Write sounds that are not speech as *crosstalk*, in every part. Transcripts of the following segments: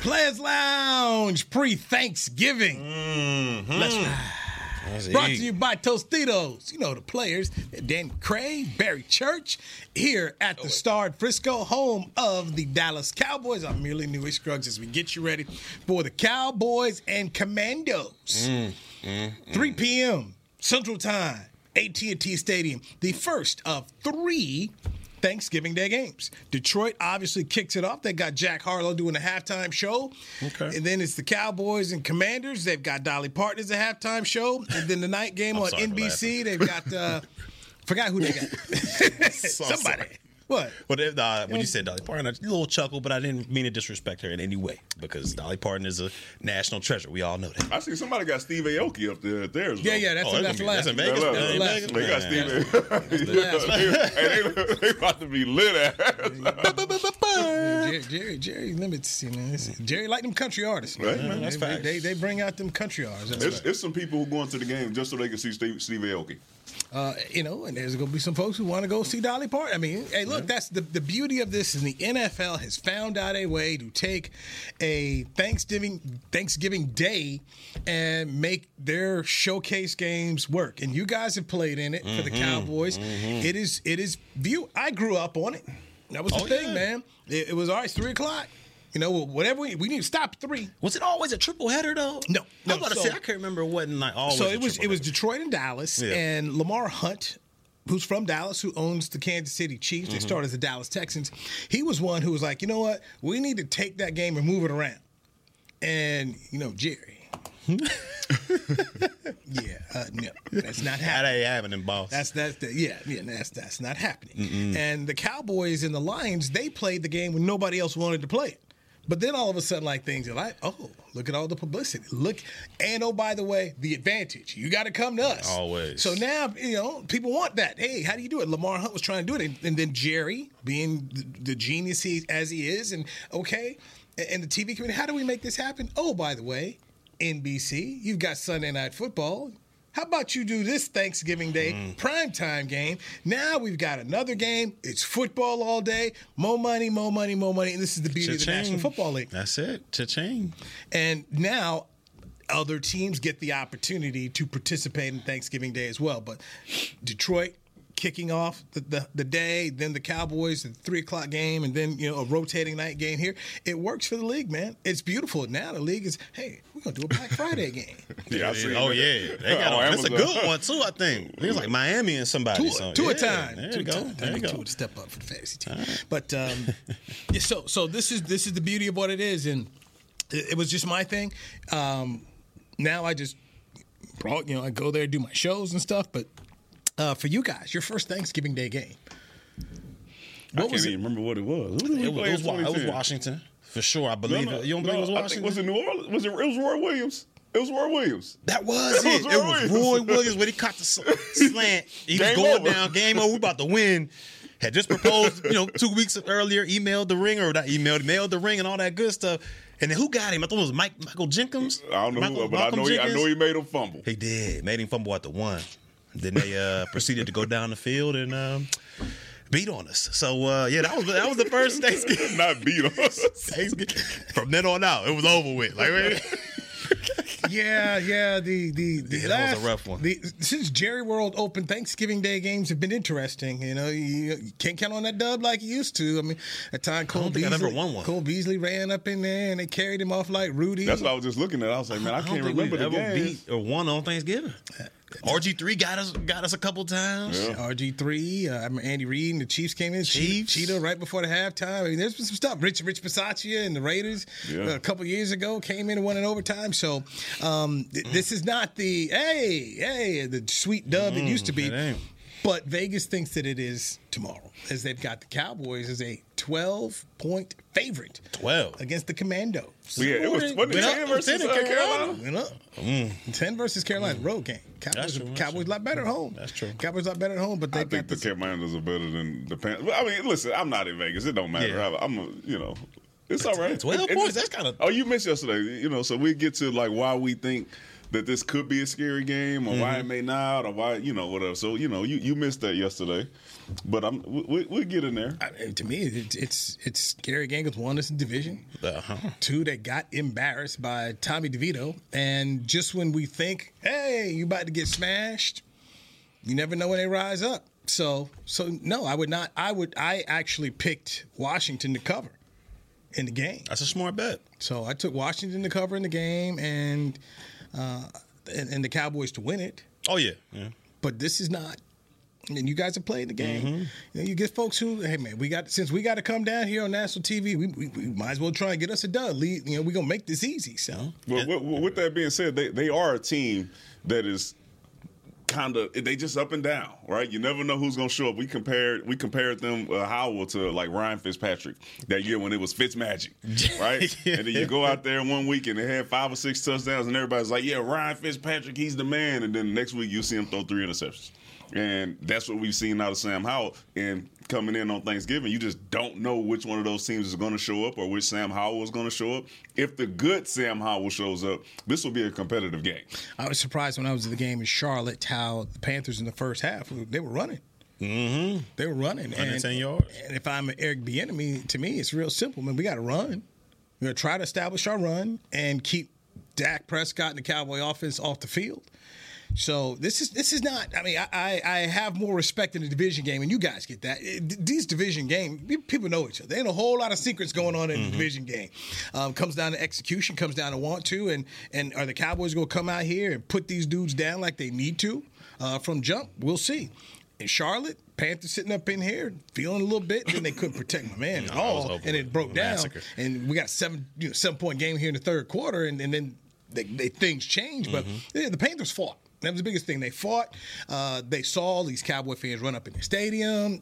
Players Lounge pre Thanksgiving. Mm-hmm. Let's Brought to you by Tostitos. You know the players. Dan Cray, Barry Church, here at the Star Frisco, home of the Dallas Cowboys. I'm merely Newy Scruggs as we get you ready for the Cowboys and Commandos. Mm, mm, 3 p.m. Central Time, AT&T Stadium. The first of three Thanksgiving Day games. Detroit obviously kicks it off. They got Jack Harlow doing a halftime show. Okay. And then it's the Cowboys and Commanders. They've got Dolly Parton as a halftime show. And then the night game on NBC, they've got uh forgot who they got. *laughs* Somebody. What? Well, uh, when you said Dolly Parton, a little chuckle, but I didn't mean to disrespect her in any way because Dolly Parton is a national treasure. We all know that. I see somebody got Steve Aoki up there. There, yeah, yeah, that's, oh, that's, that's, that's in Vegas. That's in Vegas. They got Steve. they, they about to be lit at. Jerry, Jerry, Jerry limits. You know, Jerry like them country artists. Right, man. That's they, they, they, bring out them country artists. It's, right. it's, some people who go into the game just so they can see Steve, Steve Aoki. Uh, you know, and there's going to be some folks who want to go see Dolly Parton. I mean, hey, look, yeah. that's the, the beauty of this is the NFL has found out a way to take a Thanksgiving Thanksgiving Day and make their showcase games work. And you guys have played in it mm-hmm. for the mm-hmm. Cowboys. Mm-hmm. It is it is view. I grew up on it. That was the oh, thing, yeah. man. It, it was all right. Three o'clock. You know, whatever we, we need to stop three. Was it always a triple header though? No, no. I was about so, to say I can't remember what like always. So it was it was Detroit and Dallas, yeah. and Lamar Hunt. Who's from Dallas? Who owns the Kansas City Chiefs? Mm-hmm. They started as the Dallas Texans. He was one who was like, you know what? We need to take that game and move it around. And you know, Jerry, *laughs* yeah, uh, no, that's not happening. that ain't happening, boss. That's that's the, yeah, yeah, that's that's not happening. Mm-mm. And the Cowboys and the Lions, they played the game when nobody else wanted to play it. But then all of a sudden, like things are like, oh, look at all the publicity. Look, and oh, by the way, the advantage. You got to come to us. Always. So now, you know, people want that. Hey, how do you do it? Lamar Hunt was trying to do it. And, and then Jerry, being the, the genius he, as he is, and okay, and the TV community, how do we make this happen? Oh, by the way, NBC, you've got Sunday Night Football. How about you do this Thanksgiving Day mm. primetime game? Now we've got another game. It's football all day. More money, more money, more money. And this is the beauty Cha-ching. of the National Football League. That's it. Cha-ching. And now other teams get the opportunity to participate in Thanksgiving Day as well. But Detroit kicking off the, the, the, day, then the Cowboys, the three o'clock game, and then you know a rotating night game here. It works for the league, man. It's beautiful. Now the league is, hey, we're gonna do a Black Friday *laughs* game. yeah, oh yeah, they got oh, that's a good one too. I think it was like Miami and somebody. Two, so, two yeah, a time. There two you go. Time. There you go. To step up for the fantasy team. Right. But um, *laughs* yeah, so so this is this is the beauty of what it is, and it, it was just my thing. Um, now I just brought you know I go there do my shows and stuff, but uh, for you guys, your first Thanksgiving Day game. What I can't even remember what it was. It, it, was, it was Washington for sure. I believe no, no, it. You don't believe no, it was Washington? was it New Orleans? Was it? It was Roy Williams. It was Roy Williams. That was it. It was, Roy, it was Roy Williams when he caught the *laughs* slant. He was going over. down. Game over. We're about to win. Had just proposed, you know, two weeks earlier. Emailed the ring or not emailed, mailed the ring and all that good stuff. And then who got him? I thought it was Mike Michael Jenkins. I don't know, Michael, who, but I know, he, I know he made him fumble. He did. Made him fumble at the one. Then they uh, *laughs* proceeded to go down the field and um, beat on us. So uh, yeah, that was that was the first *laughs* Thanksgiving. Not beat on us. *laughs* Thanksgiving. From then on out, it was over with. Like. yeah, yeah. The the, the yeah, last, that was a rough one. The, since Jerry World opened, Thanksgiving Day games have been interesting. You know, you, you can't count on that dub like you used to. I mean, at time Cole Beasley, I've ever won one. Cole Beasley ran up in there and they carried him off like Rudy. That's what I was just looking at. I was like, man, I, I can't remember the ever beat or won on Thanksgiving. RG three got us got us a couple times. Yeah. RG three, uh, I remember Andy Reid and the Chiefs came in. Chiefs, Cheetah right before the halftime. I mean, there's been some stuff. Rich Rich Bisaccia and the Raiders yeah. uh, a couple years ago came in and won in overtime. So um, th- mm. this is not the hey hey the sweet dub mm, it used to be. But Vegas thinks that it is tomorrow, as they've got the Cowboys as a 12 point favorite 12. against the Commandos. Yeah, it was wasn't up 10 versus 10 uh, Carolina. Carolina. Went up. 10 versus Carolina, road game. Cowboys, That's true, Cowboys a lot better at home. That's true. Cowboys a lot better at home, but they I got think the this. Commanders are better than the Panthers. I mean, listen, I'm not in Vegas. It don't matter. Yeah. I'm, a, you know, it's all right. 12 It- it points, just- that's kinda- Oh, you missed yesterday. You know, so we get to like why we think that this could be a scary game, or Mm-hmm. why it may not, or why you know whatever. So you know, you, you missed that yesterday, but I'm we, we, we'll get in there. I to me, it's it's it's scary game because one is in division. Uh-huh. Two, they got embarrassed by Tommy DeVito, and just when we think, hey, you about to get smashed, you never know when they rise up. So, so no, I would not. I would. I actually picked Washington to cover in the game. That's a smart bet. So I took Washington to cover in the game, and uh, and, and the Cowboys to win it. Oh, yeah. yeah. But this is not. And you guys are playing the game. Mm-hmm. You, know, you get folks who, hey man, we got since we got to come down here on national TV, we, we, we might as well try and get us a dub. Lead, you know, we're gonna make this easy. So Well, with, with that being said, they, they are a team that is kind of they just up and down, right? You never know who's gonna show up. We compared we compared them uh, Howell to like Ryan Fitzpatrick that year when it was Fitzmagic, *laughs* right? And then you go out there one week and they had five or six touchdowns, and everybody's like, "Yeah, Ryan Fitzpatrick, he's the man." And then next week you see him throw three interceptions. And that's what we've seen out of Sam Howell. And coming in on Thanksgiving, you just don't know which one of those teams is going to show up or which Sam Howell is going to show up. If the good Sam Howell shows up, this will be a competitive game. I was surprised when I was at the game in Charlotte how the Panthers in the first half they were running. Mm-hmm. They were running. 110 and, yards. And if I'm Eric Bieniemy, to me it's real simple. Man, we got to run. We're gonna try to establish our run and keep Dak Prescott and the Cowboy offense off the field. So this is this is not. I mean, I, I, I have more respect in the division game, and you guys get that. It- these division game people know each other. There ain't a whole lot of secrets going on in the division game. Um, comes down to execution, comes down to want to, and and are the Cowboys going to come out here and put these dudes down like they need to uh, from jump? We'll see. In Charlotte, Panthers sitting up in here feeling a little bit, then they couldn't protect my man *laughs* at all, and it broke down. massacre. And we got seven you know, seven point game here in the third quarter, and, and then they, they things changed. But yeah, the Panthers fought. That was the biggest thing. They fought. Uh, they saw all these Cowboy fans run up in the stadium.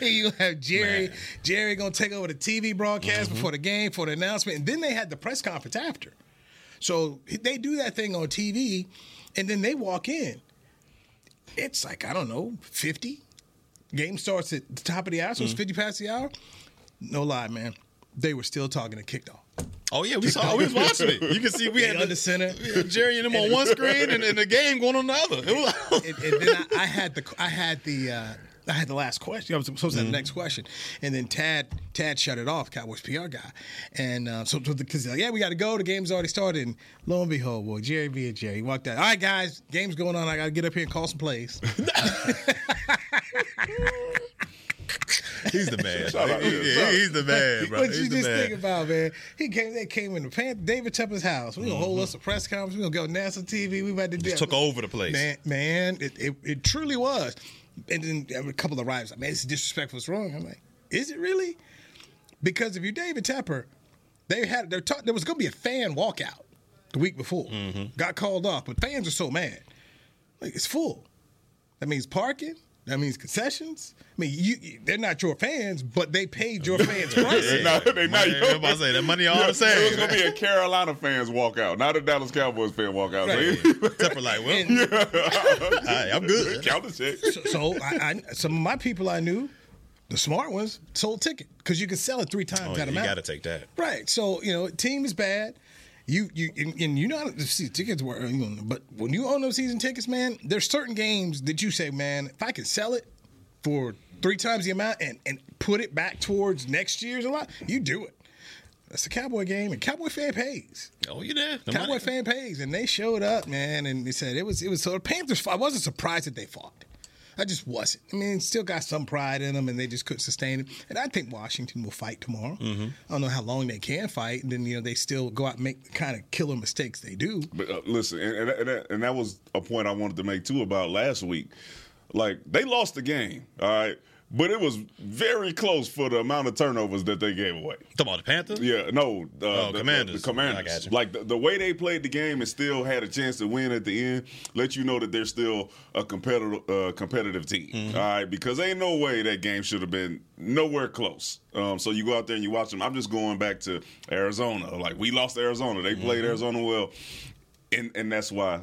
*laughs* you have Jerry. Jerry gonna take over the TV broadcast before the game, for the announcement, and then they had the press conference after. So they do that thing on TV, and then they walk in. It's like I don't know, fifty. Game starts at the top of the hour, so it's fifty past the hour. No lie, man. They were still talking to kickoff. Oh yeah, we saw. We was watching it. You can see we *laughs* had the, center. Jerry and them on one screen, and, and the game going on the other. It was, *laughs* and, and then I, I had the I had the uh, I had the last question. I was supposed to have the next question, and then Tad Tad shut it off. Cowboys PR guy, and uh, so because like, yeah, we got to go. The game's already started. And lo and behold, boy, Jerry being Jerry, he walked out. All right, guys, game's going on. I got to get up here and call some plays. *laughs* he's the man. Shout He- yeah, yeah, shout out. he's the man, *laughs* bro. What He's you the just man. think about, man? He came. They came in the pan, David Tepper's house. We gonna hold us a press conference. We gonna go national TV. We about to do. Mm-hmm. Just took over the place. Man, man, it, it, it truly was. And then a couple of rivals like, man, this is disrespectful. It's wrong. I'm like, is it really? Because if you're David Tepper, they had they're talk, there was gonna be a fan walkout the week before. Mm-hmm. Got called off, but fans are so mad. Like it's full. That means parking. That means concessions. I mean, you, you- they're not your fans, but they paid your *laughs* fans price. *laughs* They not, they not Money, I'm about to say that money all the *laughs* same. It was gonna be a Carolina fans walkout, not a Dallas Cowboys fan walkout. Right. So Except for like, well, And- all right, I'm good. Count the check. so, so I, I, some of my people I knew, the smart ones, sold ticket because you can sell it three times Oh, that yeah, you amount. got to take that. Right. So you know, team is bad. You you and, and you know how the season tickets were, but when you own those season tickets, man, there's certain games that you say, man, if I can sell it for three times the amount and and put it back towards next year's a lot, you do it. That's a Cowboy game, and Cowboy fan pays. Oh, you there? Cowboy money- fan pays, and they showed up, man, and they said it was it was so the Panthers. I wasn't surprised that they fought. I just wasn't. I mean, still got some pride in them, and they just couldn't sustain it. And I think Washington will fight tomorrow. Mm-hmm. I don't know how long they can fight, and then you know they still go out and make the kind of killer mistakes they do. But uh, listen, and, and, and, that, and that was a point I wanted to make too about last week. Like they lost the game, all right, but it was very close for the amount of turnovers that they gave away. Talking about the Panthers? Yeah, no, uh, Oh, the, Commanders. The, the Commanders. I got you. Like the, the way they played the game and still had a chance to win at the end, let you know that they're still a competitive uh, competitive team. Mm-hmm. All right, because ain't no way that game should have been nowhere close. Um, so you go out there and you watch them. I'm just going back to Arizona. Like we lost Arizona. They played Mm-hmm. Arizona well, and and that's why.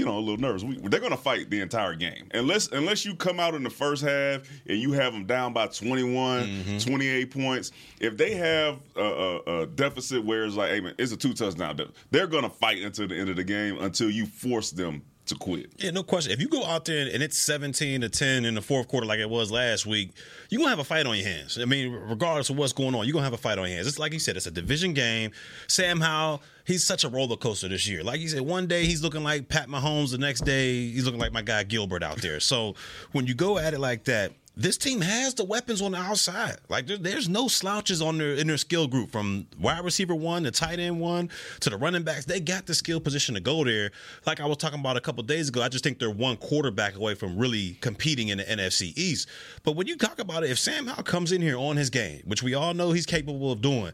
You know, a little nervous. We, they're going to fight the entire game. Unless unless you come out in the first half and you have them down by 21, Mm-hmm. 28 points. If they have a, a, a deficit where it's like, hey, man, it's a two touchdown they're going to fight until the end of the game until you force them to quit. Yeah, no question. If you go out there and it's 17 to 10 in the fourth quarter like it was last week, you're going to have a fight on your hands. I mean, regardless of what's going on, you're going to have a fight on your hands. It's like you said, it's a division game. Sam Howell, he's such a roller coaster this year. Like you said, one day he's looking like Pat Mahomes, the next day he's looking like my guy Gilbert out there. So when you go at it like that, this team has the weapons on the outside. Like there, there's no slouches on their in their skill group from wide receiver one to tight end one to the running backs. They got the skill position to go there. Like I was talking about a couple days ago, I just think they're one quarterback away from really competing in the NFC East. But when you talk about it, if Sam Howell comes in here on his game, which we all know he's capable of doing,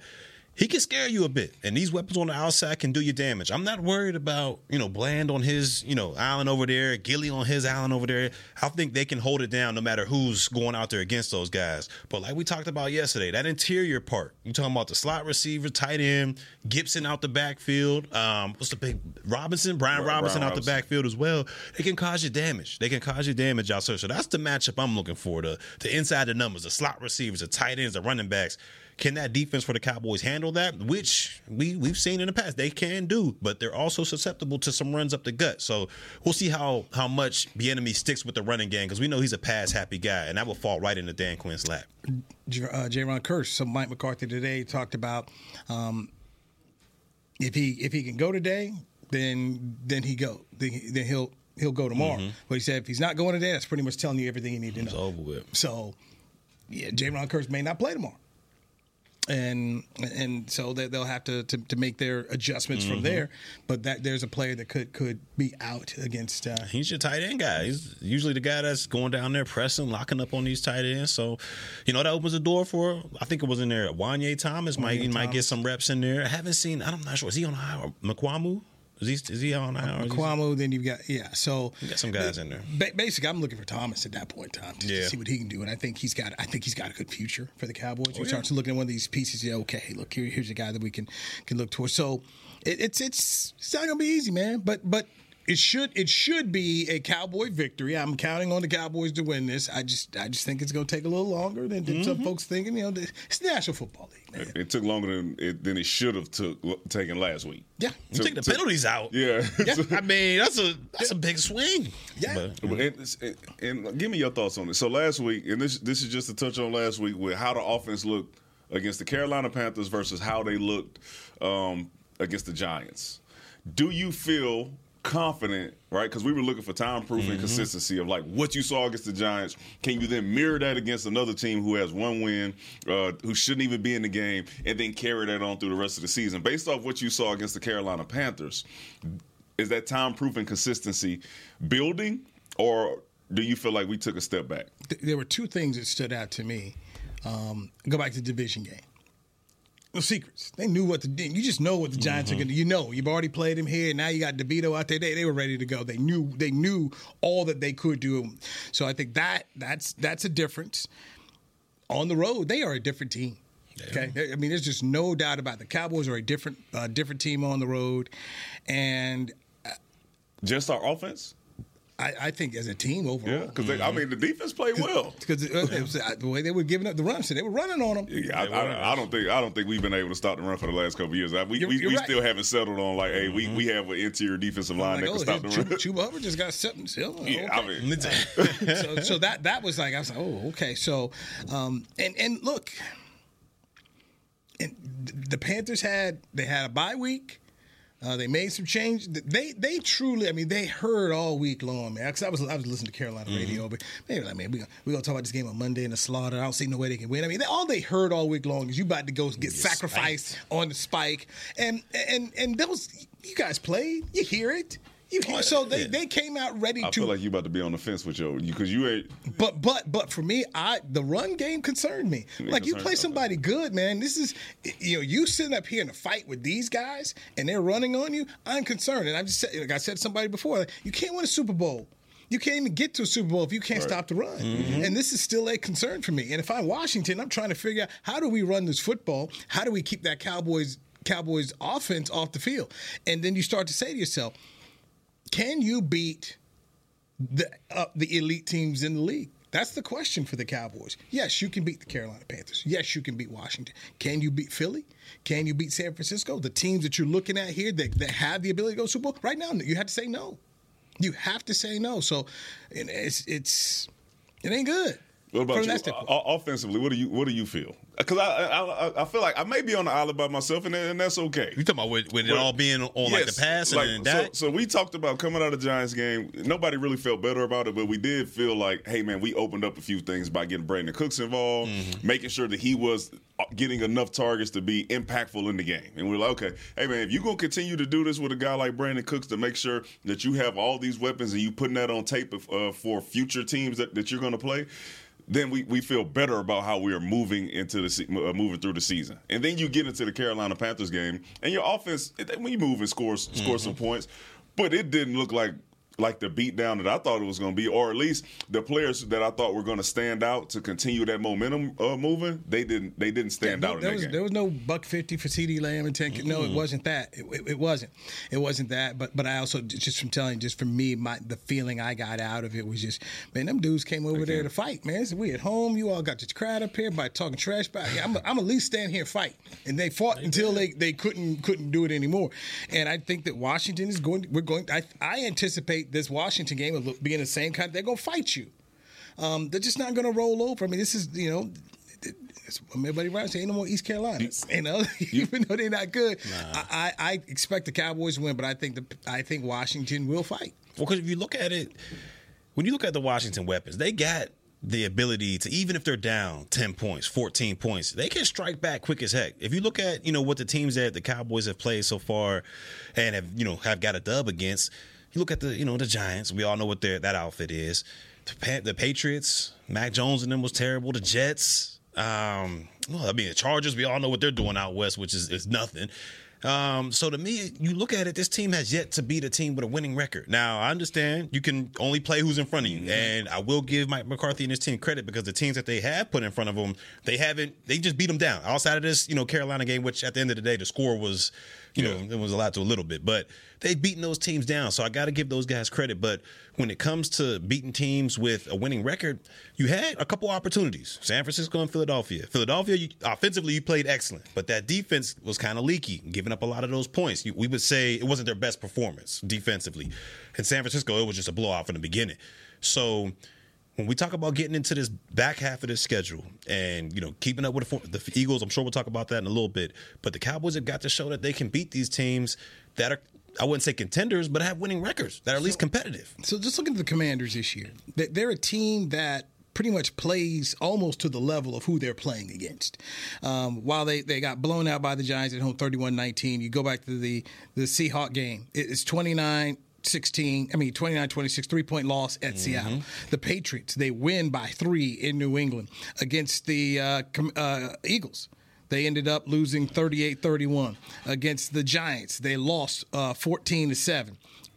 he can scare you a bit, and these weapons on the outside can do you damage. I'm not worried about you know Bland on his you know island over there, Gilly on his island over there. I think they can hold it down no matter who's going out there against those guys. But like we talked about yesterday, that interior part, you talking about the slot receiver, tight end, Gibson out the backfield. Um, what's the big Robinson, Brian Brian Robinson out the backfield as well. They can cause you damage. They can cause you damage out there. So that's the matchup I'm looking for. The the inside the numbers, the slot receivers, the tight ends, the running backs. Can that defense for the Cowboys handle that? Which we we've seen in the past they can do, but they're also susceptible to some runs up the gut. So we'll see how how much Bieniemy sticks with the running game because we know he's a pass happy guy, and that will fall right into Dan Quinn's lap. J- uh, Jayron Kearse, so Mike McCarthy today talked about um, if he if he can go today, then then he go then, he- then he'll he'll go tomorrow. But he said if he's not going today, that's pretty much telling you everything you need to It's know. over with. So yeah, Jayron Kearse may not play tomorrow. And and so they, they'll have to, to, to make their adjustments from there, but that there's a player that could could be out against uh, He's your tight end guy. He's usually the guy that's going down there, pressing, locking up on these tight ends. So, you know, that opens the door for. I think it was in there. Juanyeh Thomas might he might get some reps in there. I haven't seen. I'm not sure. Is he on IR? Mukuamu? Is he is he on now? Kwamu. Then you've got yeah. So You got some guys in there. Ba- basically, I'm looking for Thomas at that point in time to, Yeah. see what he can do, and I think he's got. I think he's got a good future for the Cowboys. Oh, you start to looking at one of these pieces, yeah, okay, look here, here's a guy that we can can look towards. So it, it's it's it's not gonna be easy, man. But but it should it should be a Cowboy victory. I'm counting on the Cowboys to win this. I just I just think it's gonna take a little longer than, than Mm-hmm. some folks thinking. You know, it's the National Football League, man. It took longer than it, than it should have took taken last week. Yeah, You take the penalties out. Yeah. *laughs* I mean, that's a that's a big swing. Yeah. But- But- And, and, and give me your thoughts on it. So last week, and this this is just to touch on last week with how the offense looked against the Carolina Panthers versus how they looked um, against the Giants. Do you feel confident, right? Because we were looking for time proof Mm-hmm. and consistency of like what you saw against the Giants. Can you then mirror that against another team who has one win, uh, who shouldn't even be in the game, and then carry that on through the rest of the season? Based off what you saw against the Carolina Panthers, is that time proof and consistency building, or do you feel like we took a step back? there were two things that stood out to me. Um, go back to the division game. No secrets. They knew what to do. You just know what the Giants are going to. Do. You know, you've already played him here. Now you got DeVito out there. They, they were ready to go. They knew they knew all that they could do. So I think that that's that's a difference. On the road, they are a different team. Okay, I mean, there's just no doubt about it. the Cowboys are a different uh, different team on the road, and Just our offense? I, I think as a team overall, Yeah, because I mean the defense played well. because it, it was, the way they were giving up the run, so they were running on them. Yeah, I, I, I don't think I don't think we've been able to stop the run for the last couple of years. I, we You're- we, you're we right. still haven't settled on like, hey, we, we have an interior defensive line Like, that oh, can stop the Chuba, run. Chuba Hubbard just got something still. *laughs* yeah, I mean, *laughs* so, so that that was like I was like, oh, okay. So, um, and and look, and the Panthers had they had a bye week. Uh, they made some change. They they truly, I mean, they heard all week long, man. Because I was I was listening to Carolina radio, but they were like, man, we gonna, we gonna talk about this game on Monday in the slaughter. I don't see no way they can win. I mean, they, all they heard all week long is you about to go get sacrificed on the spike, and and and those you guys played, you hear it. You, so they, yeah. they came out ready I to. I feel like you about to be on the fence with your because you ain't. But but but for me, I the run game concerned me. like you play somebody good, man. This is you know you sitting up here in a fight with these guys and they're running on you. I'm concerned, and I just said like I said to somebody before, you can't win a Super Bowl. You can't even get to a Super Bowl if you can't right. stop the run. Mm-hmm. And this is still a concern for me. And if I'm Washington, I'm trying to figure out how do we run this football? How do we keep that Cowboys Cowboys offense off the field? And then you start to say to yourself can you beat the uh, the elite teams in the league? That's the question for the Cowboys. Yes, you can beat the Carolina Panthers. Yes, you can beat Washington. Can you beat Philly? Can you beat San Francisco? The teams that you're looking at here that, that have the ability to go Super Bowl right now, you have to say no. You have to say no. So it's it's it ain't good. What about you? offensively, what do you what do you feel? Because I, I, I feel like I may be on the island by myself, and, and that's okay. You talking about with, with it all being on yes, like the pass and like, that? So, so, we talked about coming out of the Giants game. Nobody really felt better about it, but we did feel like, hey man, we opened up a few things by getting Brandin Cooks involved, mm-hmm. making sure that he was uh, getting enough targets to be impactful in the game. And we're like, okay, hey man, if you're gonna continue to do this with a guy like Brandin Cooks to make sure that you have all these weapons and you putting that on tape uh, for future teams that, that you're gonna play then we, we feel better about how we are moving into the uh, moving through the season. And then you get into the Carolina Panthers game, and your offense when you move and score score mm-hmm. some points, but it didn't look like like the beatdown that I thought it was going to be, or at least the players that I thought were going to stand out to continue that momentum uh, moving. They didn't. They didn't stand yeah, out. There, was, game. there was no buck fifty for CeeDee Lamb and 10 mm-hmm. No, it wasn't that. It, it, it, wasn't. It wasn't that. But but I also just from telling, just for me, my the feeling I got out of it was just, man, them dudes came over there to fight, man. So we at home. You all got your crowd up here by talking trash about. Yeah, I'm, I'm at least stand here and fight, and they fought they until did. they they couldn't couldn't do it anymore. And I think that Washington is going. We're going. I I anticipate this Washington game game of being the same kind. They're gonna fight you. Um, they're just not gonna roll over. I mean, this is you know. Everybody around say ain't no more East Carolina, *laughs* you know. *laughs* even though they're not good, nah. I, I, expect the Cowboys to win, but I think the I think Washington will fight. Well, because if you look at it, when you look at the Washington weapons, they got the ability to even if they're down 10 points 14 points they can strike back quick as heck if you look at you know what the teams that the cowboys have played so far and have you know have got a dub against you look at the you know the Giants. We all know what their that outfit is. The, the Patriots, Mac Jones and them was terrible. The Jets, um, well, I mean the Chargers. We all know what they're doing out west, which is is nothing. Um, so to me, you look at it, this team has yet to beat a team with a winning record. Now, I understand you can only play who's in front of you, mm-hmm. and I will give Mike McCarthy and his team credit because the teams that they have put in front of them, they haven't, they just beat them down. Outside of this, you know, Carolina game, which at the end of the day, the score was you know, it was a lot to a little bit, but they've beaten those teams down. So I got to give those guys credit. But when it comes to beating teams with a winning record, you had a couple opportunities. San Francisco and Philadelphia. Philadelphia, you, offensively, you played excellent, but that defense was kind of leaky, giving up a lot of those points. You, we would say it wasn't their best performance defensively. In San Francisco, it was just a blowout from the beginning. So when we talk about getting into this back half of this schedule and you know keeping up with the, the, Eagles, I'm sure we'll talk about that in a little bit. But the Cowboys have got to show that they can beat these teams that are. I wouldn't say contenders, but have winning records that are at least competitive. So just looking at the Commanders this year. They're a team that pretty much plays almost to the level of who they're playing against. Um, while they, they got blown out by the Giants at home 31 19, you go back to the, the Seahawk game, it's 29 16, I mean 29 26, three point loss at mm-hmm. Seattle. The Patriots, they win by three in New England against the uh, uh, Eagles. They ended up losing 38 31 against the Giants. They lost uh, 14 to 7.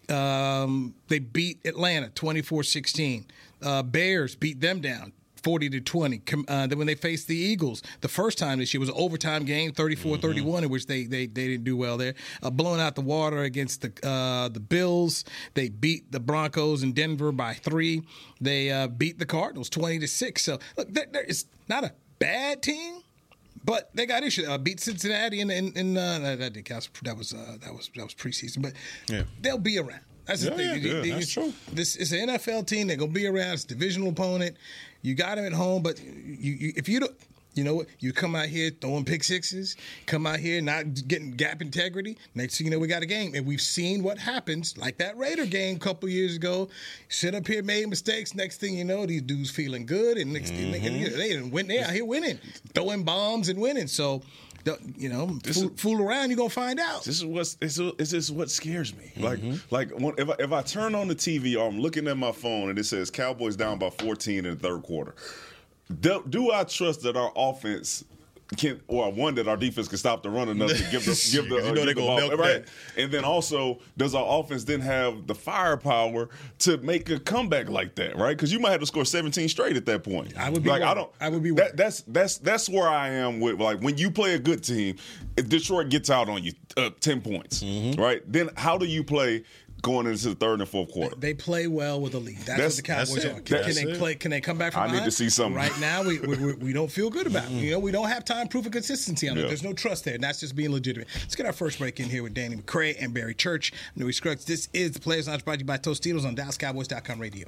Um, they beat Atlanta 24 16. Uh, Bears beat them down 40 to 20. Uh, then when they faced the Eagles the first time this year was an overtime game, 34 mm-hmm. 31, in which they, they they didn't do well there. Uh, blowing out the water against the uh, the Bills. They beat the Broncos in Denver by three. They uh, beat the Cardinals 20 to 6. So, look, there, there, it's not a bad team. But they got issues. Uh, beat Cincinnati in in, in uh, that, that, that was uh, that was that was preseason, but yeah. they'll be around. That's the yeah, thing. Yeah, yeah, that's true. This is an NFL team. They're gonna be around. It's a divisional opponent. You got them at home, but you, you if you don't. You know what? You come out here throwing pick sixes, come out here not getting gap integrity. Next thing you know, we got a game. And we've seen what happens, like that Raider game a couple years ago. Sit up here, made mistakes. Next thing you know, these dudes feeling good. And next mm-hmm. thing they, they didn't win. They out here winning, throwing bombs and winning. So Don't- You know, fool, fool around, you're gonna find out. This is what's this is, this what scares me. Like Mm-hmm. like when, if I, if I turn on the TV or I'm looking at my phone and it says Cowboys down by 14 in the third quarter, do, do I trust that our offense can or one that our defense can stop the run enough to give the *laughs* give the, You know uh, they give the ball right? that. And then also, does our offense then have the firepower to make a comeback like that? Right? Because you might have to score 17 straight at that point. I would be like I don't. I would be that, that's that's that's where I am with like when you play a good team, if Detroit gets out on you uh, ten points, Mm-hmm. right? Then how do you play going into the third and fourth quarter? They play well with a lead. That's, That's- what the Cowboys are. Can, can they it. play? Can they come back from I need to see something. Right now, we, we, we, we don't feel good about it. Mm-hmm. You know, we don't have time proof of consistency on it. There's no trust there, and that's just being legitimate. Let's get our first break in here with Danny McCray and Barry Church. Newy Scruggs. This is the Players Lounge brought to you by Tostitos on DallasCowboys.com radio.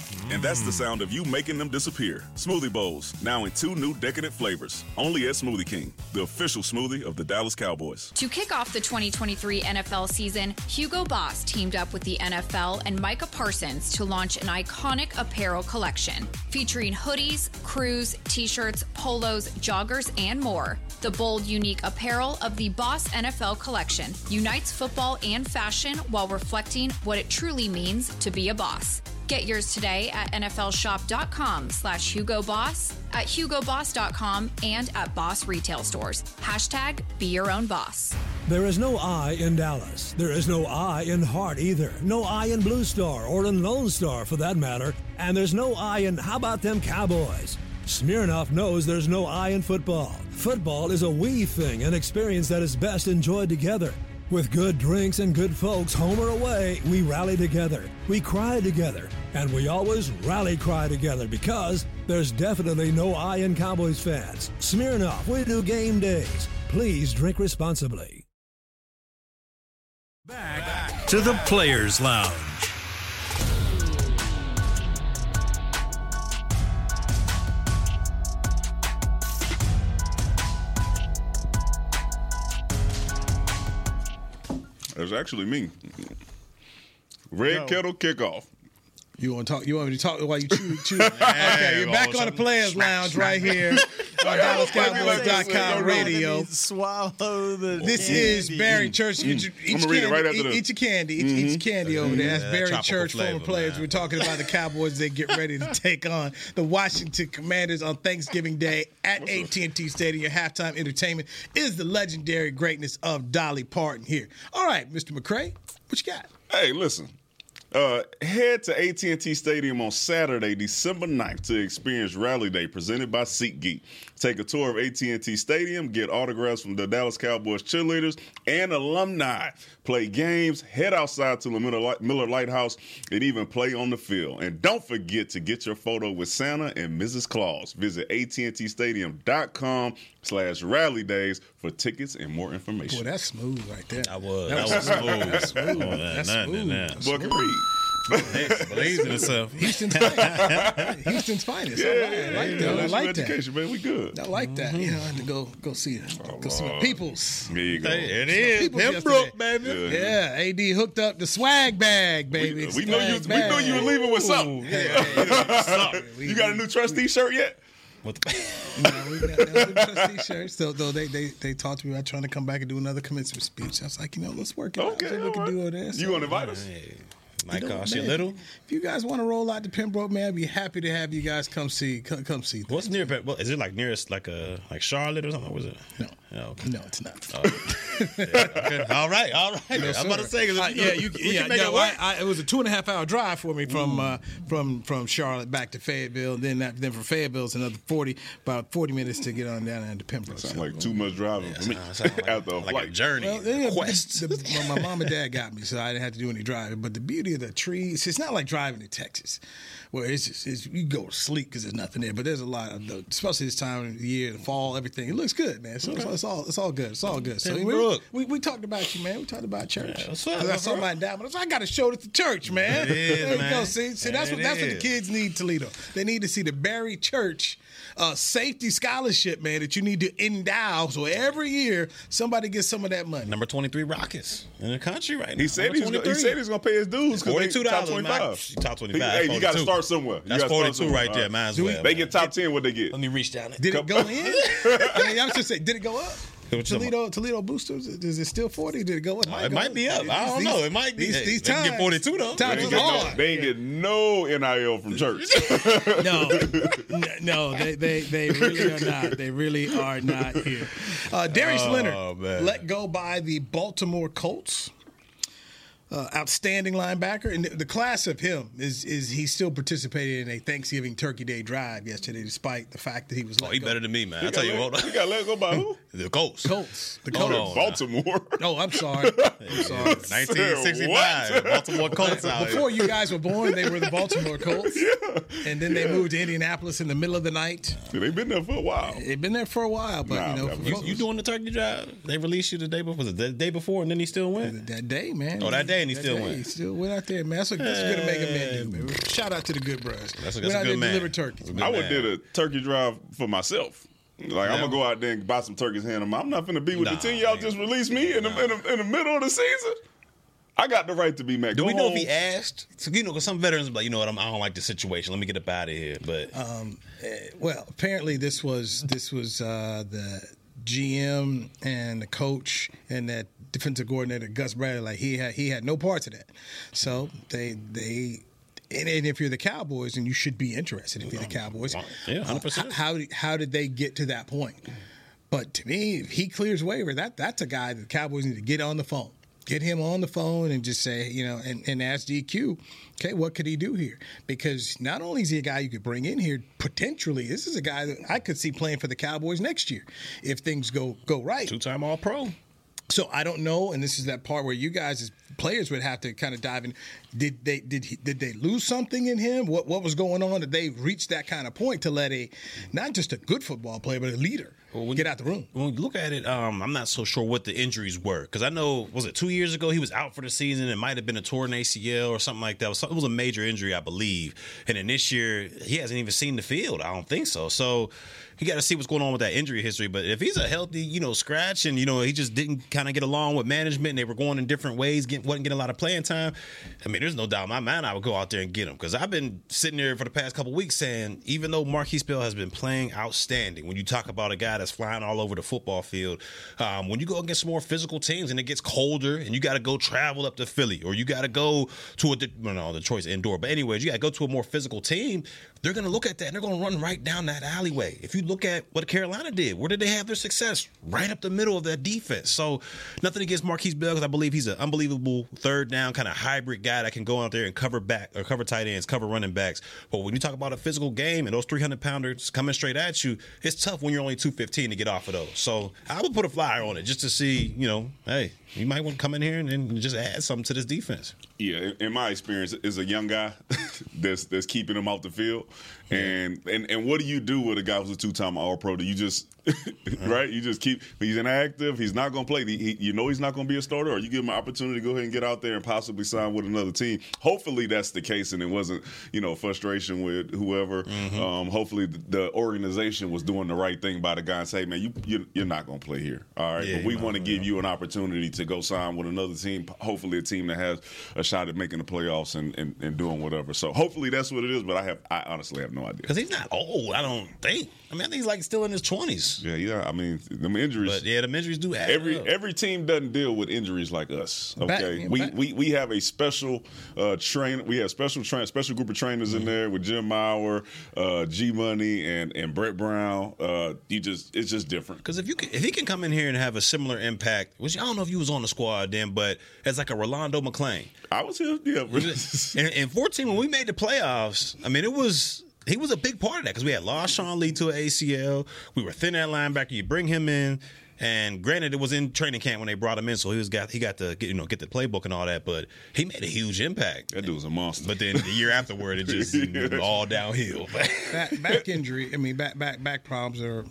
And that's the sound of you making them disappear. Smoothie bowls, now in two new decadent flavors. Only at Smoothie King, the official smoothie of the Dallas Cowboys. To kick off the 2023 NFL season, Hugo Boss teamed up with the NFL and Micah Parsons to launch an iconic apparel collection featuring hoodies, crews, t shirts, polos, joggers, and more. The bold, unique apparel of the Boss NFL collection unites football and fashion while reflecting what it truly means to be a boss. Get yours today at nflshop.com slash Hugo Boss, at hugoboss.com, and at Boss retail stores. Hashtag be your own boss. There is no I in Dallas. There is no I in heart either. No I in Blue Star or in Lone Star for that matter. And there's no I in how about them Cowboys? Smirnoff knows there's no I in football. Football is a we thing, an experience that is best enjoyed together. With good drinks and good folks, home or away, we rally together. We cry together. And we always rally cry together because there's definitely no I in Cowboys fans. Smirnoff, we do game days. Please drink responsibly. Back to the Players Lounge. That's actually me. Red Kettle Kickoff. You want to talk? You want me to talk while you chew? *laughs* chew? okay, you're back on the Players Lounge right here on DallasCowboys.com radio. Swallow the. This is Barry Church. Mm. Eat your, eat I'ma read it candy, right after eat, this. eat your candy. Eat, eat your mm-hmm. candy over there. That's Barry Church, former players. We're talking about the Cowboys. They get ready to take on the Washington Commanders on Thanksgiving Day at AT&T Stadium. Your halftime entertainment is the legendary greatness of Dolly Parton here. All right, Mr. McCray, what you got? Hey, listen. Uh, head to AT&T Stadium on Saturday, December 9th to experience Rally Day presented by SeatGeek. Take a tour of AT&T Stadium, get autographs from the Dallas Cowboys cheerleaders and alumni. Play games, head outside to the Miller, Lite House, and even play on the field. And don't forget to get your photo with Santa and Mrs. Claus. Visit AT&TStadium.com slash rally days for tickets and more information. Boy, that's smooth right there. I was. That That was was smooth. smooth. That's smooth. That's nothing smooth. there. That's Boy, can read. Believes in himself. *laughs* Houston's finest. Houston's finest. Yeah, All right, I like that. I national like that. education, man. We good. I like that. Mm-hmm. You know, I had to go go see go see my peoples. There you go. Hey, it is. People's Pembroke, baby. Yeah. Yeah, AD hooked up the swag bag, baby. We, we knew you. Swag We knew you were leaving with something. Yeah, *laughs* you got a new trustee shirt yet? What the- *laughs* No, we got those trustee shirts. So, though they, they they talked to me about trying to come back and do another commencement speech. I was like, you know, let's work it out. Okay, See what we can do right. over. You So, want to invite us? Might you know, cost you a little. If you guys want to roll out to Pembroke, man, I'd be happy to have you guys come see come, come see. What's near? Well, is it like nearest like a like Charlotte or something? What was it? No, okay. No, it's not. Okay. All right, all right. I'm about to say, Uh, you know, yeah, you, yeah, can make yeah, it well. I, I, it was a two and a half hour drive for me from uh, from from Charlotte back to Fayetteville. Then that, then from Fayetteville it's another forty about forty minutes to get on down into Pembroke. Sound So- like too much driving for me Sound- sound like, *laughs* after a like a flight. journey, Well, yeah, quest. the- the- my, my mom and dad got me, so I didn't have to do any driving. But the beauty of the trees, it's not like driving to Texas, where it's just it's, you go to sleep because there's nothing there. But there's a lot of, the, especially this time of the year, the fall, everything. It looks good, man. So it's, it's all it's all good. It's all good. So we, we, we talked about you, man. We talked about church. Yeah, what's up, I saw my endowment. I, I got to show this to church, man. It is, *laughs* there you go. man. See, see that's what that's what the kids need, Toledo. They need to see the Barry Church uh, safety scholarship, man. That you need to endow. So every year somebody gets some of that money. Number 23 Rockets in the country right now. He said he's gonna, he said he's gonna pay his dues. 'cause they $42, top man. twenty five. Top 25, Hey, you got to start somewhere. You That's gotta start 42 somewhere. right there. All Might as well. They man. get top ten. What they get? Let me reach down. Did it go in? *laughs* I mean, I was just saying, did it go up? *laughs* What you Toledo, Toledo boosters. Is it still forty? Did it go up? Oh, it might be up. I don't know. It might be. These, Hey, these they times get 42 though. Times They ain't, get no, hard. they ain't get no nil from church. *laughs* No, *laughs* no, they, they they really are not. They really are not here. Uh, Darius Oh, Leonard man. let go by the Baltimore Colts. Uh, outstanding linebacker, and the, the class of him is is he still participated in a Thanksgiving Turkey Day drive yesterday, despite the fact that he was Oh, let he go. better than me, man. I tell got you let- what. he got let go by who? *laughs* The Colts. Colts. The Hold Colts. on. Baltimore. *laughs* Oh, I'm sorry. *laughs* I'm sorry. 1965. Baltimore Colts out Before here. you guys were born, they were the Baltimore Colts. And then they moved to Indianapolis in the middle of the night. They've been there for a while. They've been there for a while, but Nah, you know, you- You doing the turkey drive? They released you the day before. Was it the day before and then he still went? that day, man. Oh, that day and he That still day, went. He still went out there, man. That's a, that's a good Mega Man do, man. Shout out to the good brothers. That's a- went that's a good there and man. delivered turkeys. Good I would man. did a turkey drive for myself. Like I'm gonna go out there and buy some turkeys. Hand them. I'm not gonna be with Nah, the team y'all man. just released me in the, in, the, in the middle of the season. I got the right to be mad. Do Go we know if he asked? So, you know, because some veterans be like, you know what, I'm, I don't like the situation. Let me get up out of here. But Well, apparently this was this was uh, the GM and the coach and that defensive coordinator Gus Bradley. Like he had he had no parts of that. So they they. And, and if you're the Cowboys, and you should be interested if you're the Cowboys, Yeah, uh, 100%. how did how did they get to that point? But to me, if he clears waiver, that that's a guy that the Cowboys need to get on the phone. Get him on the phone and just say, you know, and, and ask DQ, okay, what could he do here? Because not only is he a guy you could bring in here, potentially, this is a guy that I could see playing for the Cowboys next year if things go go right. two time All Pro. So I don't know, and this is that part where you guys as players would have to kind of dive in. Did they did he, did they lose something in him? What what was going on? Did they reach that kind of point to let a not just a good football player but a leader when get out the room? When you look at it, um, I'm not so sure what the injuries were because I know was it two years ago he was out for the season. It might have been a torn ACL or something like that. It was, it was a major injury, I believe. And then this year he hasn't even seen the field. I don't think so. So you got to see what's going on with that injury history. But if he's a healthy, you know, scratch and you know he just didn't kind of get along with management and they were going in different ways, get, wasn't getting a lot of playing time. I mean, there's no doubt in my mind I would go out there and get him because I've been sitting there for the past couple weeks saying even though Markquese Bell has been playing outstanding, when you talk about a guy that's flying all over the football field, um, when you go against more physical teams and it gets colder and you got to go travel up to Philly or you got to go to a well, no, Detroit's indoor, but anyways, you got to go to a more physical team. They're going to look at that and they're going to run right down that alleyway. If you look at what Carolina did, where did they have their success? Right up the middle of that defense. So nothing against Markquese Bell because I believe he's an unbelievable third down kind of hybrid guy that can go out there and cover back or cover tight ends, cover running backs. But when you talk about a physical game and those 300 pounders coming straight at you, it's tough when you're only 215 to get off of those. So I would put a flyer on it just to see, you know, hey, you might want to come in here and, and just add something to this defense. Yeah, in- my experience, is a young guy *laughs* that's that's keeping him off the field. And, and and what do you do with a guy who's a two time All Pro? Do you just *laughs* right? You just keep he's inactive. He's not going to play. He, he- you know he's not going to be a starter, or you give him an opportunity to go ahead and get out there and possibly sign with another team. Hopefully that's the case, and it wasn't you know frustration with whoever. Mm-hmm. Um, hopefully the, the organization was doing the right thing by the guy and say, man, you you're, you're not going to play here. All right, Yeah, but we want to give you an opportunity to go sign with another team. Hopefully a team that has a shot at making the playoffs and, and, and doing whatever. So hopefully that's what it is. But I have I honestly have no idea. Because he's not old, I don't think. I mean, I think he's like still in his 20s. Yeah, yeah. I mean, them injuries. But yeah, the injuries do add Every up. every team doesn't deal with injuries like us. Back- Okay, yeah, we, back- we we have a special uh, train. We have special train, special group of trainers Mm-hmm. in there with Jim Maurer, uh, G Money, and and Britt Brown. Uh, you just it's just different. Because if you can, if he can come in here and have a similar impact, which I don't know if you was on the squad then, but as like a Rolando McClain. I was here, yeah. in, in 14 when we made the playoffs, I mean it was he was a big part of that because we had lost Sean Lee to an ACL. We were thin at linebacker. You bring him in, and granted it was in training camp when they brought him in, so he was got he got to get you know get the playbook and all that. But he made a huge impact. that dude was a monster. But then the year afterward, it just *laughs* all downhill. *laughs* back, back injury. I mean, back back back problems are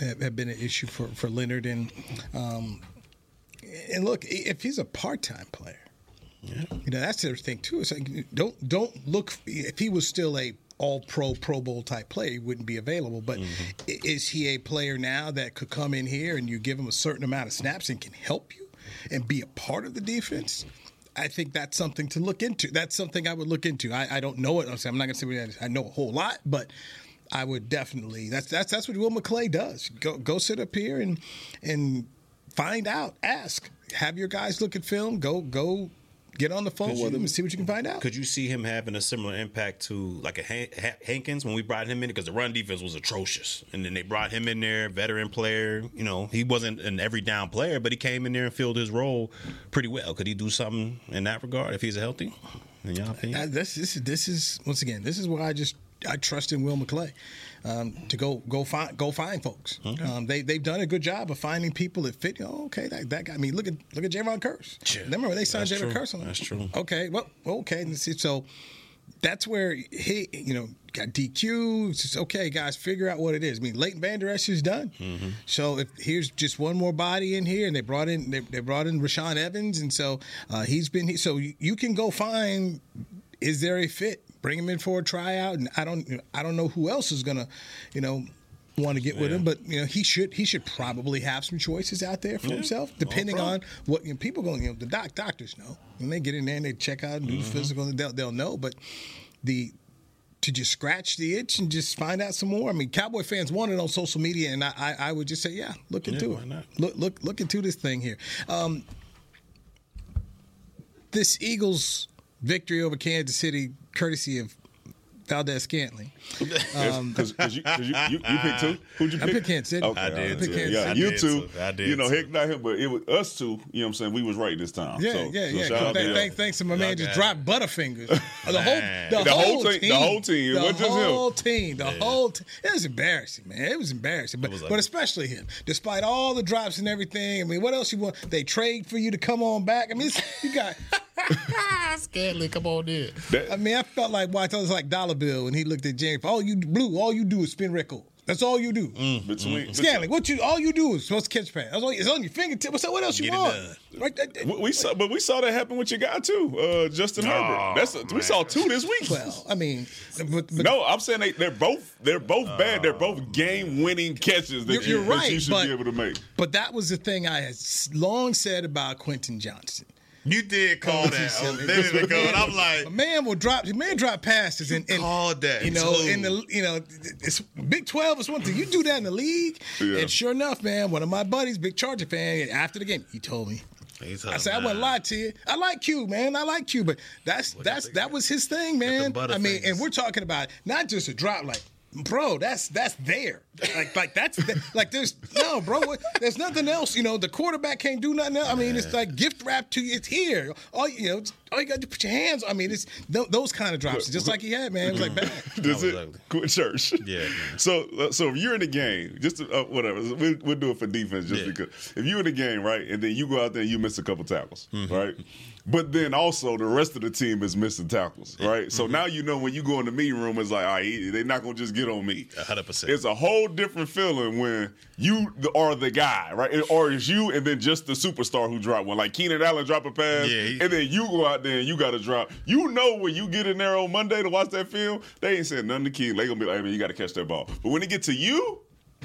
have, have been an issue for for Leonard and um, and look if he's a part time player, Yeah. you know that's the other thing too. It's like don't don't look if he was still a all pro Pro Bowl type player, he wouldn't be available. But mm-hmm. i- is he a player now that could come in here and you give him a certain amount of snaps and can help you and be a part of the defense? I think that's something to look into. That's something I would look into. I, I don't know it. I'm not going to say I know a whole lot, but I would definitely. That's that's that's what Will McClay does. Go go sit up here and and find out. Ask. Have your guys look at film. Go go get on the phone with them and see what you can find out. Could you see him having a similar impact to like a Han- Ha- Hankins when we brought him in because the run defense was atrocious, and then they brought him in there, veteran player. You know, he wasn't an every down player, but he came in there and filled his role pretty well. Could he do something in that regard if he's healthy? In your opinion? Uh, this this is this is once again this is why I just I trust in Will McClay um, to go go find go find folks. Um, they they've done a good job of finding people that fit. Oh, okay, that, that guy. I mean, look at look at Jayron Kearse. Yeah. Remember when they signed Jayron. Kearse? I'm That's true. Okay, well, okay. So that's where he, you know, got DQ. It's okay, guys, figure out what it is. I mean, Leighton Vander Esch is done. Mm-hmm. So if here's just one more body in here, and they brought in they, they brought in Rashaan Evans, and so uh, he's been. So you, you can go find. Is there a fit? Bring him in for a tryout, and I don't. I don't know who else is gonna, you know. Want to get with him, but you know he should he should probably have some choices out there for himself, depending on what you know, people going. You know, the doc doctors know when they get in there and they check out and do the physical, they'll they'll know. But the to just scratch the itch and just find out some more. I mean, Cowboy fans want it on social media, and I, I, I would just say, yeah, look into why it. not? Look, look, look into this thing here. Um, this Eagles victory over Kansas City, courtesy of Valdes-Scantling. *laughs* Um, because you, 'cause you, you, you picked two. Who'd you pick? I picked Kansas City. Okay, I did all too. Yeah, I you two. too. I did You know, too. heck, not him, but it was us two. You know what I'm saying? We was right this time. Yeah, so, yeah, so yeah. shout out to Thank- y'all. Thanks to my man, just dropped Butterfingers. the *laughs* whole, the, The whole, whole team, team- the whole team. The wasn't just whole team, the whole. T- it was embarrassing, man. It was embarrassing, but was but especially him, despite all the drops and everything. I mean, what else you want? They trade for you to come on back. I mean, *laughs* you got. *laughs* Scanley, come on in. I mean, I felt like why well, I was like Dollar Bill when he looked at James. All you blue, all you do is spin record. That's all you do. Mm. Between, Scanley, what you all you do is supposed to catch pass. That's all, it's on your fingertip. So what else you Get want? Right, that- that- We, we saw, but we saw that happen with your guy too, uh, Justin Herbert. That's we saw two this week. well, I mean, but, but no, I'm saying they, they're both they're both bad. They're both game winning catches that, You're- you, you're that you should but- be able to make. But that was the thing I had long said about Quentin Johnston. You did call Oh, that *laughs* a minute ago, and I'm *laughs* like, A man will drop. A man drop passes and, and called that, You know, too. in the you know, it's Big Twelve is one thing. You do that in the league, Yeah. and sure enough, man, one of my buddies, big Charger fan, after the game, he told me. I said I wouldn't lie to you. I like Q, man. I like Q, but that's that's that was his thing, man. I mean, and we're talking about not just a drop, like. Bro, that's that's there. Like like that's the- like there's no bro. There's nothing else. You know the quarterback can't do nothing else. I mean it's like gift wrap to you. It's here. All you know, all you got to put your hands. I mean it's th- those kind of drops. Just like he had, man. It was like bad. *laughs* Does it ugly. quit church? Yeah, man. So uh, so if you're in the game, just uh, whatever, we'll, we'll do it for defense just Yeah. because. If you're in the game, right, and then you go out there and you miss a couple tackles, Mm-hmm. right, but then also the rest of the team is missing tackles, right. Mm-hmm. So now you know when you go in the meeting room, it's like, all right, they're not gonna just get on me. 100%. It's a whole different feeling when you are the guy, right, or it's you and then just the superstar who dropped one, like Keenan Allen drop a pass, Yeah, he- and then you go out there and you got to drop. You know when you get in there on Monday to watch that film, they ain't saying nothing to Keenan. They gonna be like, "Hey, man, you got to catch that ball." But when it get to you,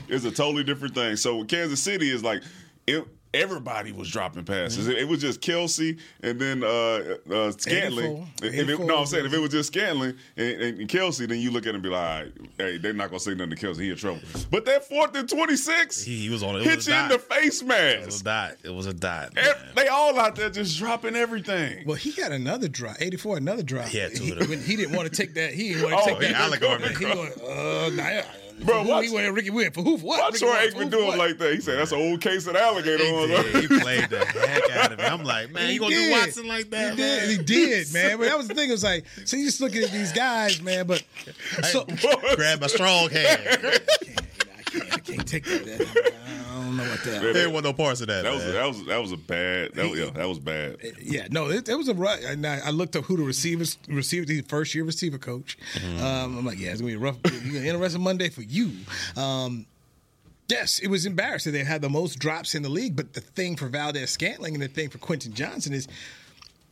it's a totally different thing. So Kansas City is like, it, everybody was dropping passes. It, it was just Kelce and then uh, uh, Scantling. 84. If it, no, I'm saying if it was just Scantling and, and Kelce, then you look at him and be like, all right, hey, they're not gonna say nothing to Kelce. He in trouble. But that fourth and twenty six, He, he was on it. It hit was you in the face face It was a dot. It was a dot. They all out there just dropping everything. Well, he got another drop. 84, another drop. He had two he, of them. when he didn't want to take that. He didn't want to Oh, take he that. allegory. He going, uh, nah, Bro, for who watch- he went, Ricky went for who? For what? Why Ricky Troy for Aikman who, do for what? like that? He said that's an old case of alligator He, there. did. He *laughs* played the heck out of it. I'm like, man, He you gonna did. do Watson like that, He did. He *laughs* did, man. But that was the thing. It was like, so you just looking at these guys, man. But so Grab my strong hand. *laughs* I can't, I can't take that. I don't know what that. there wasn't no parts of that. That was man. that was that was a bad. That was, yeah, that was bad. Yeah, no, it, it was a rough. And I, I looked up who the receivers, receivers, he's first year receiver coach. Um, I'm like, yeah, it's gonna be a rough, interesting Monday for you. Um, yes, it was embarrassing. They had the most drops in the league, but the thing for Valdes-Scantling and the thing for Quentin Johnston is.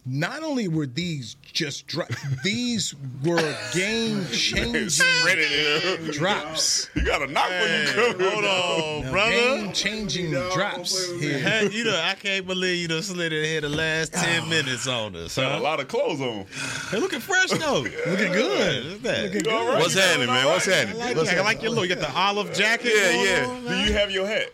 Not only were these just dro- these were game *laughs* changing Spread it in. drops. You got a knock when you come. Hold on, brother. Game changing drops here. Hey, you know, I can't believe you done slid in here the last ten ah. minutes on us. Got a lot of clothes on. They looking fresh though. *laughs* Looking good. Look at that. Looking good. right? What's happening, man? What's right? happening? I like, What's I like your look. You got the olive jacket. Yeah, going yeah. on, Do you have your hat?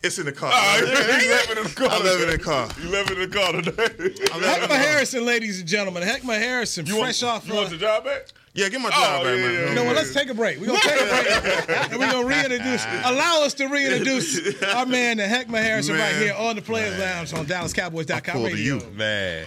It's in the car. Oh, *laughs* you left it in the car. I left it in the car. You left it in the car today. Heckma Harrison, ladies and gentlemen. Heckma Harrison, You fresh want, off. You uh, want the job back? Yeah, get my Oh, job back, yeah, man. yeah, you know what? Let's take a break. We're gonna take a break, *laughs* and we're gonna reintroduce. Allow us to reintroduce our man, the Heckma Harrison, right here on the Players Lounge on DallasCowboys.com Pull to radio. you. Man.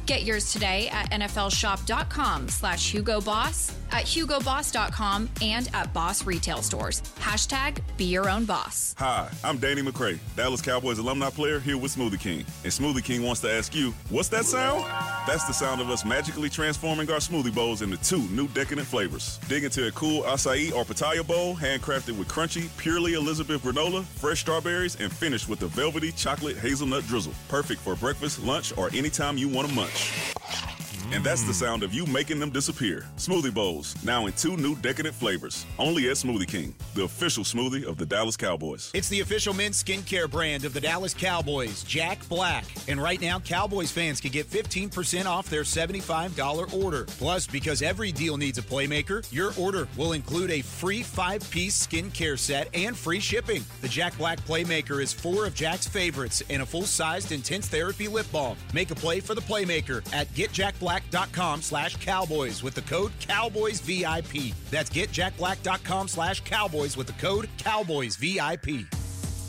Get yours today at NFLshop.com slash Hugo Boss, at HugoBoss.com, and at Boss retail stores. Hashtag be your own boss. Hi, I'm Danny McCray, Dallas Cowboys alumni player here with Smoothie King. And Smoothie King wants to ask you, what's that sound? That's the sound of us magically transforming our smoothie bowls into two new decadent flavors. Dig into a cool acai or pitaya bowl, handcrafted with crunchy, purely Elizabeth granola, fresh strawberries, and finished with a velvety chocolate hazelnut drizzle. Perfect for breakfast, lunch, or anytime you want a munch much. And that's the hmm. sound of you making them disappear. Smoothie bowls, now in two new decadent flavors. Only at Smoothie King, the official smoothie of the Dallas Cowboys. It's the official men's skincare brand of the Dallas Cowboys, Jack Black. And right now, Cowboys fans can get 15% off their $75 order. Plus, because every deal needs a playmaker, your order will include a free five piece skincare set and free shipping. The Jack Black Playmaker is four of Jack's favorites and a full sized intense therapy lip balm. Make a play for the Playmaker at getjackblack.com slash cowboys with the code CowboysVIP. That's getjackblack.com slash cowboys with the code CowboysVIP.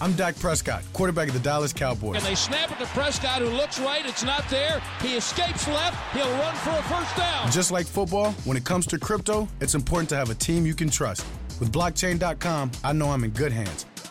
I'm Dak Prescott, quarterback of the Dallas Cowboys. And they snap it to Prescott, who looks right. It's not there. He escapes left. He'll run for a first down. Just like football, when it comes to crypto, it's important to have a team you can trust. With blockchain.com, I know I'm in good hands.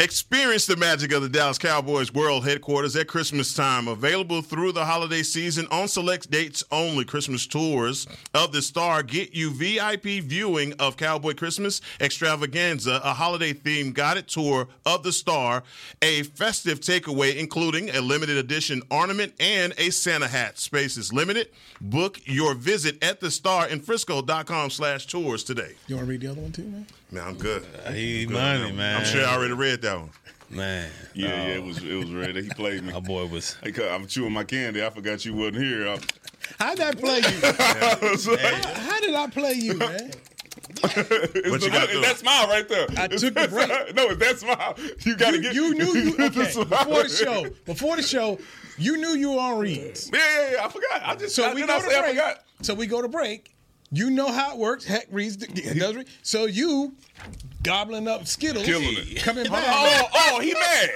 Experience the magic of the Dallas Cowboys World Headquarters at Christmas time. Available through the holiday season on select dates only. Christmas tours of the Star get you VIP viewing of Cowboy Christmas Extravaganza, a holiday themed guided tour of the Star, a festive takeaway including a limited edition ornament and a Santa hat. Space is limited. Book your visit at the Star in Frisco.com slash tours today. You want to read the other one too, man? Man, I'm good. Uh, he Good, money, man. I'm sure I already read that one. Man. Yeah, yeah, it oh. was it was ready. He played me. *laughs* My boy was. Hey, I'm chewing my candy. I forgot you wasn't here. I- How'd that play you? *laughs* how, how did I play you, man? It's What you gotta? That smile right there. I It's took the break. smile. *laughs* No, it's that smile. You got to You, get. you knew you okay smile. before the show. Before the show, you knew you were on reads. Yeah, yeah, yeah. I forgot. I just. So I, we go I to say I break. forgot? So we go to break. You know how it works. Heck reads *laughs* does read. So you gobbling up Skittles, Killing it. coming back. Oh, oh, he mad.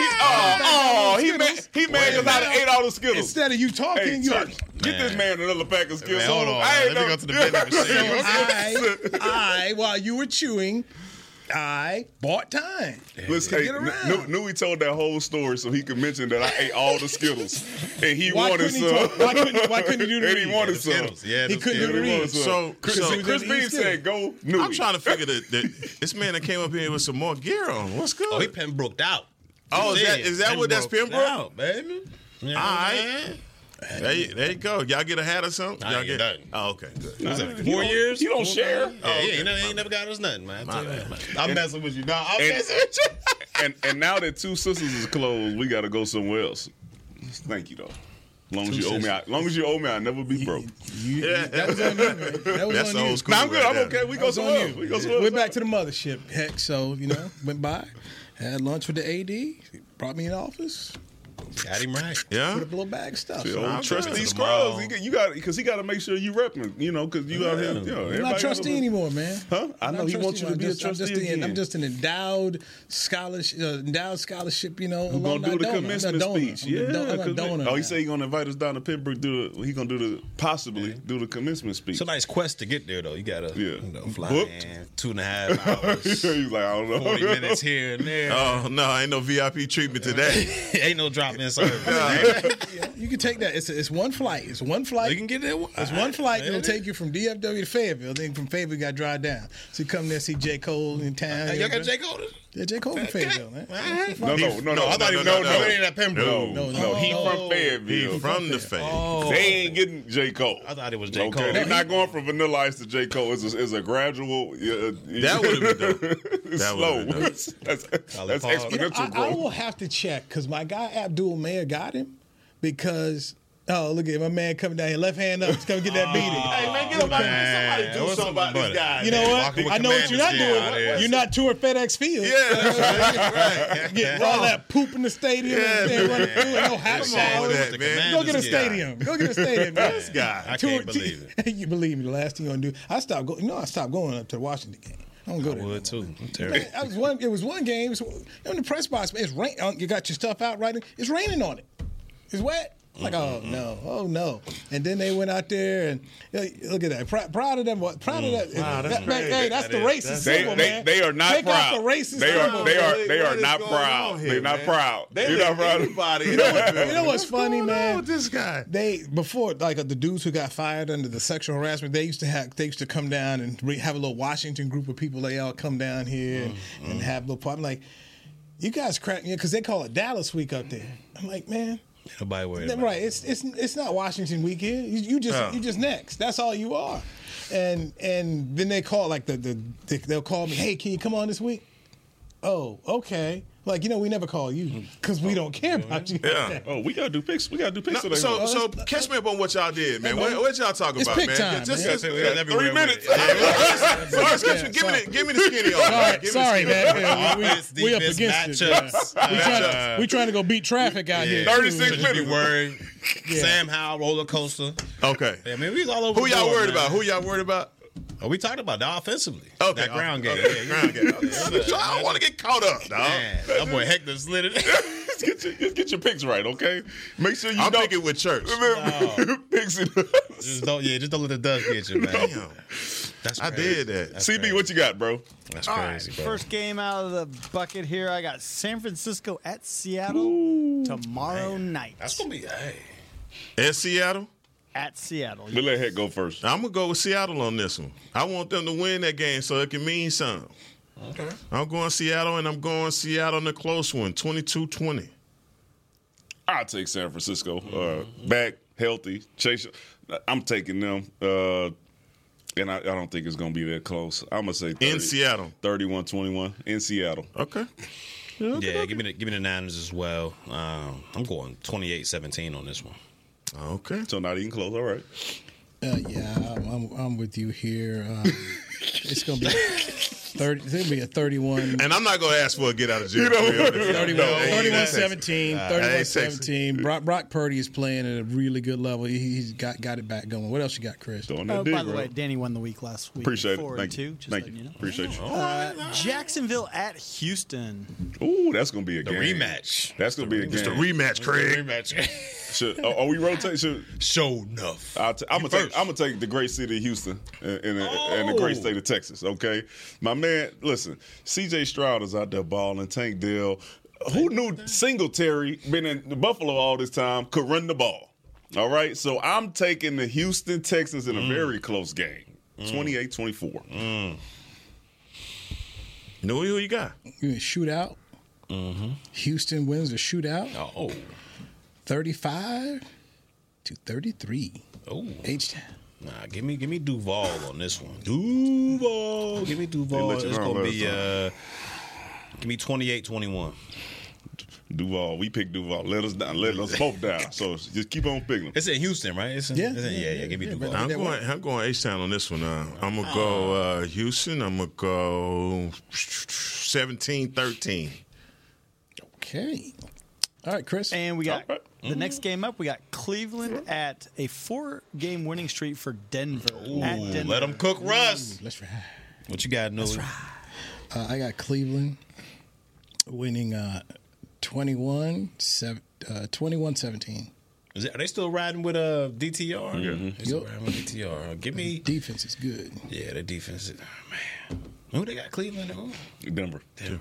oh, oh, he mad. He oh, oh, mad because I done ate all the Skittles. Instead of you talking, Hey, you church, get this man another pack of Skittles. Man, hold on, I ain't let me go to the vending *laughs* machine. *laughs* I, I, while you were chewing, I bought time. Listen, to hey, get knew, knew he told that whole story so he could mention that I ate all the Skittles and he Why wanted couldn't he some. talk- why couldn't- why couldn't he do *laughs* the And he read? wanted The some. Skittles. Yeah, He couldn't do the read. So- Chris, so- Chris He Bean still- said, "Go, Newy." I'm trying to figure that, that this man that came up here with some more gear on. What's good? Oh, he Pembroke'd out. Oh, is that- that what that's Pembroke? out, baby. You know All what I'm right. Saying? There you, there you go. Y'all get a hat or something? I Y'all ain't get nothing. Oh, okay, good. Was it You four years? You don't Four share. years? Yeah, oh, he ain't, never- he ain't never got us nothing, man. My bad, man. I'm messing with you, dog. I'm And- messing with you. *laughs* and and now that two sisters is closed, we got to go somewhere else. Thank you though. Long as you owe me, I, long as you owe me, I'll never be broke. You- Yeah. That was on you, man. That was That's on you. school. Nah, I'm good. right I'm okay. We That go on somewhere else. We go somewhere Went else. back to the mothership. Heck, so you know, went by, had lunch with the AD, brought me in the office, Got him right. Yeah. put a little bag stuff. See, So old I'm trustee good. Scruggs, he, got- you got because he got to make sure you repping, you know, because you out here. You know, I'm not got trustee to- anymore, man. Huh? I I'm know he wants you to trustee be a. I'm just- trustee I'm just, an, again. I'm just an endowed scholarship, uh, endowed scholarship. You know, Who gonna do the donor. I'm commencement donor. speech? I'm Yeah, don- I'm a 'cause- donor Oh, he now. said he gonna invite us down to Pittsburgh. Do the, he gonna do the possibly do the commencement speech. It's a nice quest to get there, though. You gotta, Yeah. you know, fly Booked. in two and a half hours, *laughs* He's like, I don't know. forty minutes here and there. *laughs* Oh no, ain't no VIP treatment today. *laughs* Ain't no drop in service. *laughs* *laughs* Yeah, you can take that. It's it's one flight. It's one flight. You can get there. It's one flight It'll take you from DFW to Fayetteville. Then from Fayetteville, you got to drive down. So you come there, see J. Cole in town. Y'all got J. Cole? Yeah, J. Cole from Fayetteville, man. No, no, no, no. I thought he was no, no, no, no, that Pembroke. no, No, no, no. He from Fayetteville. He from the Fed. Oh, They ain't getting J. Cole. I thought it was J. Okay, Cole. they're not going from Vanilla Ice to J. Cole. It's a, it's a gradual. That would've been dope. *laughs* slow. would've *laughs* that's that's Colin You know, exponential I, I will have to check because my guy Abdul Mayer got him because oh look at my man coming down here, left hand up, come get that beating. Hey man, get somebody, somebody do what's something about up, this guy. You know man. what? I know what you're not doing. You're not touring FedEx Field. Yeah, *laughs* right. Get all that poop in the stadium Yeah, and then running through and no hot Come on showers. that. Go get a stadium. Go get a stadium. this guy. I can't believe it. *laughs* you believe me? The last thing you're gonna do, I stopped going. You know, I stopped going up to the Washington game. I don't go I there. would too. I'm terrible. I was one. It was one game. It was, in the press box, Man, it's rain. uh, You got your stuff out right. It's raining on it. It's wet. Like oh no, oh no, and then they went out there and look at that. Proud, proud of them. Proud of that. Wow, that's that- crazy. hey, that's That the is- racist They, symbol, they, man. they are not Take proud. Out the racist they are symbol. they are they are not proud. here, They're not proud. They They're not proud. anybody. You know, what, you know what's funny, man? with this guy? They before like uh, the dudes who got fired under the sexual harassment. They used to have they used to come down and re- have a little Washington group of people. They all come down here and, Mm-hmm. and have a little party. I'm like, you guys crack me because they call it Dallas Week up there. I'm like, man. Nobody worried Then, about right. It's it's it's not Washington weekend. You, you just Yeah. you just next. That's all you are. And and then they call like the, the the they'll call me. Hey, can you come on this week? Oh, okay. Like you know, we never call you mm. because we oh, don't care about you. Yeah. *laughs* Oh, we gotta do picks. We gotta do picks No, today. so, so catch me up on what y'all did, man. What, what y'all talk It's about, pick man? time, just, man. just, it. yeah, Everywhere three with minutes. it. so just catch me- give me the, give me the skinny on. Sorry, me the sorry, skinny man. we, Offense, we, we up against it. matchups. man. We trying to we trying to go beat traffic out here. 36 Should you be minutes. worried. Sam Howell roller coaster. Okay. I mean, we all over. Who y'all worried about? Who y'all worried about? Oh, we talked about that offensively. Okay, that ground game. okay, Yeah, ground game. yeah. So I don't want to get caught up, dog. Man, that boy Hector slid it. Just *laughs* get your just get your picks right, okay? Make sure you I'm don't picking with church. *laughs* picks it. just don't, yeah, just don't let the dust get you, man. Damn. That's I crazy. did that. That's CB, crazy. what you got, bro? That's All right, crazy, bro. first game out of the bucket here. I got San Francisco at Seattle tomorrow night. That's gonna be hey. At Seattle, at Seattle. We let Heck go first. I'm gonna go with Seattle on this one. I want them to win that game so it can mean something. Okay. I'm going Seattle, and I'm going Seattle in a close one, 22-20. I'll take San Francisco. Uh, back, healthy. Chase. I'm taking them. Uh, and I, I don't think it's going to be that close. I'm going to say 30, In Seattle. 31 21 in Seattle. Okay. Yeah, give me the give me the Niners as well. Um, I'm going 28-17 on this one. Okay. So not even close. All right. Uh, yeah, I'm, I'm, I'm with you here. Um, *laughs* it's gonna be 30, it's gonna be a 31. And I'm not going to ask for a get out of jail. You know, free on this. 31, No, I ain't 31 texting. 17, I 31 17. Brock, Brock Purdy is playing at a really good level. He, he's got got it back going. What else you got, Chris? Oh, that by dick, the way, Danny won the week last week. Appreciate Four it. Thank two, you. just Thank you. you know. Appreciate you. Uh, Jacksonville at Houston. Ooh, that's gonna be a The game. rematch. That's gonna be a It's the game. rematch, Craig. Rematch. *laughs* Should, are, are we rotating? Should, Show enough. I'll t- I'm gonna take. first. I'm gonna take the great city of Houston and, and, and the great Oh. state of Texas. Okay, my man. Listen, C.J. Stroud is out there balling. Tank Dell. Who knew Singletary been in Buffalo all this time could run the ball? All right, so I'm taking the Houston Texans in a Mm. very close game, 28-24. You know who you got? You mean shootout? Mm-hmm. Houston wins the shootout Oh. 35 to 33. Oh. H town. Nah, give me give me Duval on this one. *laughs* Duval. Give me Duval. It's gonna be uh give me 28-21. Duval, we picked Duval. Let us down. Let us both down. So just keep on picking them. It's in Houston, right? It's in, Yeah, it's in- yeah, yeah, yeah, yeah, Give me yeah, Duval. I'm going. I'm going H Town on this one. Uh, I'm gonna go uh, Houston. I'm gonna go 17-13. Okay. All right, Chris. And we got All right. the next game up. We got Cleveland at a four-game winning streak for Denver. at Ooh, Denver. let them cook Russ. Let's ride. What you got, Noah? Uh, I got Cleveland winning uh, 21 sev- uh, 21 17. Is it, are they still riding with uh, DTR? Yeah. They still Yup. riding with DTR. Give me. Defense is good. Yeah, the defense. Is, man. Who they got? Cleveland? Who? Denver. Denver.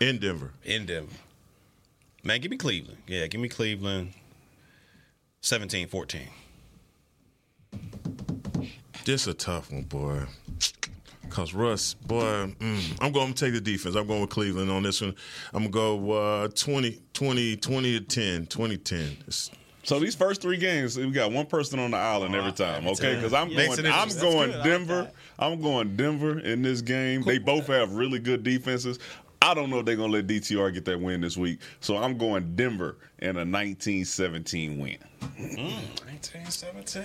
in Denver. In Denver. Man, give me Cleveland. Yeah, give me Cleveland 17 14. This a tough one, boy. Cause Russ, boy, mm, I'm going to take the defense. I'm going with Cleveland on this one. I'm gonna go uh, 20, 20, 20 to 10, 20 10. It's- So these first three games, we got one person on the island every time, okay? Because I'm Makes going, I'm going That's good. I like Denver. I'm going Denver in this game. They both have really good defenses. I don't know if they're gonna let DTR get that win this week, so I'm going Denver in a 19-17 win. 19 17.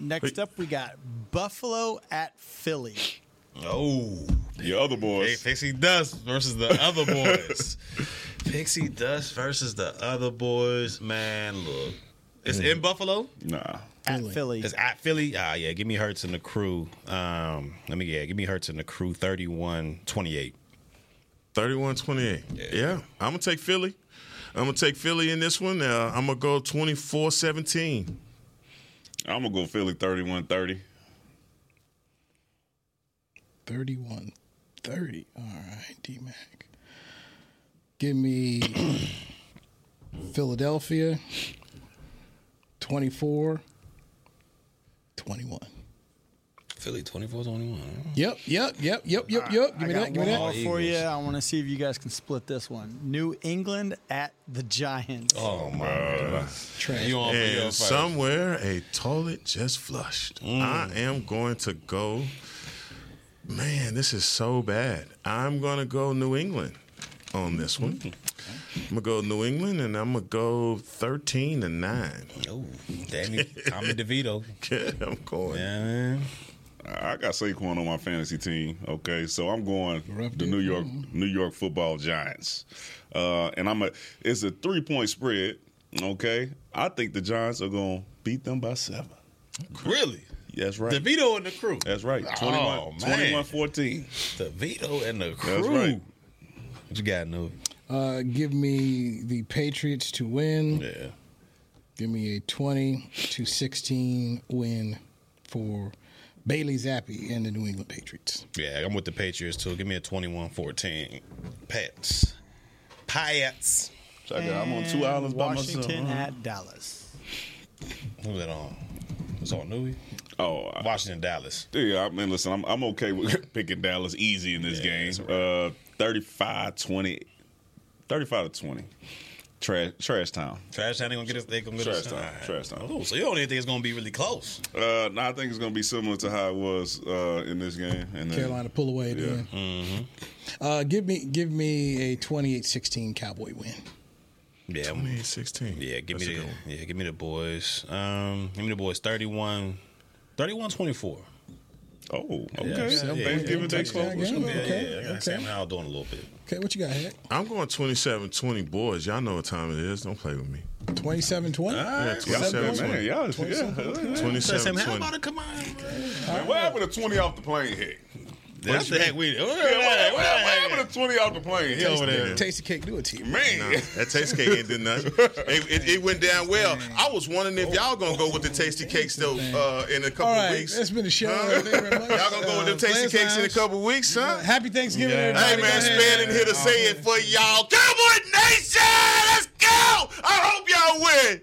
Next up, we got Buffalo at Philly. Oh. the other Hey, boys, Pixie Dust versus the other boys. *laughs* Pixie Dust versus the other boys. Man, look. It's in Buffalo. nah. At Philly. It's at Philly. Ah, yeah. Give me Hurts and the crew. Um, let me, yeah, give me Hurts and the crew 31 28. 31 28. Yeah. I'm going to take Philly. I'm going to take Philly in this one. Uh, I'm going to go 24 17. I'm gonna go Philly 31-30. 31 30. All right, D Mac. Give me *coughs* Philadelphia 24 21. Philly 24 21. Yep, yep, yep, yep, yep, yep. Give me got that. Give me one more that. for you. I want to see if you guys can split this one. New England at the Giants. Oh, my goodness. You on And somewhere a toilet just flushed. Mm. I am going to go. Man, this is so bad. I'm going to go New England on this one. Mm. I'm gonna go New England, and I'm gonna go 13 to nine. Oh, Danny, Tommy *laughs* DeVito. Yeah, I'm going. Yeah, man. I got Saquon on my fantasy team. Okay, so I'm going Rough the New York him. New York Football Giants, uh, and I'm a. It's a three point spread. Okay, I think the Giants are going to beat them by seven. Really? That's right. DeVito and the crew. That's right. 21, Oh, man. 21-14. DeVito and the crew. That's right. What you got, Noah? Uh, give me the Patriots to win. Yeah. Give me a 20 to 16 win for Bailey Zappe and the New England Patriots. Yeah, I'm with the Patriots too. Give me a 21-14. Pats. Pats. Check it out. I'm on two islands by myself. Washington at Dallas. Who's that on? It's on Newy. Oh, I- Washington, Dallas. Yeah, I mean, listen, I'm, I'm okay with *laughs* picking Dallas easy in this Yeah, game. that's Uh, 35 20. 35 to 20. Trash, trash town. Trash Town, they gonna get us. They gonna get Trash us. Town, All right. Trash Town. Oh, so you don't even think it's gonna be really close? Uh, no, I think it's going to be similar to how it was uh, in this game. And then, Carolina pull away at the Yeah. end. Mm-hmm. Uh, give me give me a 28-16 Cowboy win. Yeah, 28 16. yeah. Give That's me the yeah. Give me the boys. Um, give me the boys. 31, 31 24. Oh, okay. Yeah, yeah, Thanksgiving Day Touchdown close. Yeah, Okay, yeah, I got okay. Sam Howell doing a little bit. Okay, what you got, Heck? I'm going 27-20 boys. Y'all know what time it is. Don't play with me. 27 20? Ah, yeah, Y'all, 27 man, 20. y'all, yeah. 27 Sam Howell 20. about to come on. Man, what happened to 20 off the plane hit? That's the heck we. Yeah, what, what, what happened to 20 off the plane hit over there? Tasty cake do it to you. Man. That tasty cake ain't did nothing. It, it, it went down well. I was wondering if y'all gonna go with the tasty cakes though uh, in a couple All right, weeks. that's been the show. Huh? You very much. Y'all gonna go with them Uh, tasty Players cakes in a Lounge. couple weeks, huh? Happy Thanksgiving, Yeah. everybody. Hey man, ahead. Span in here to say it for y'all. Cowboy Nation, let's go! I hope y'all win.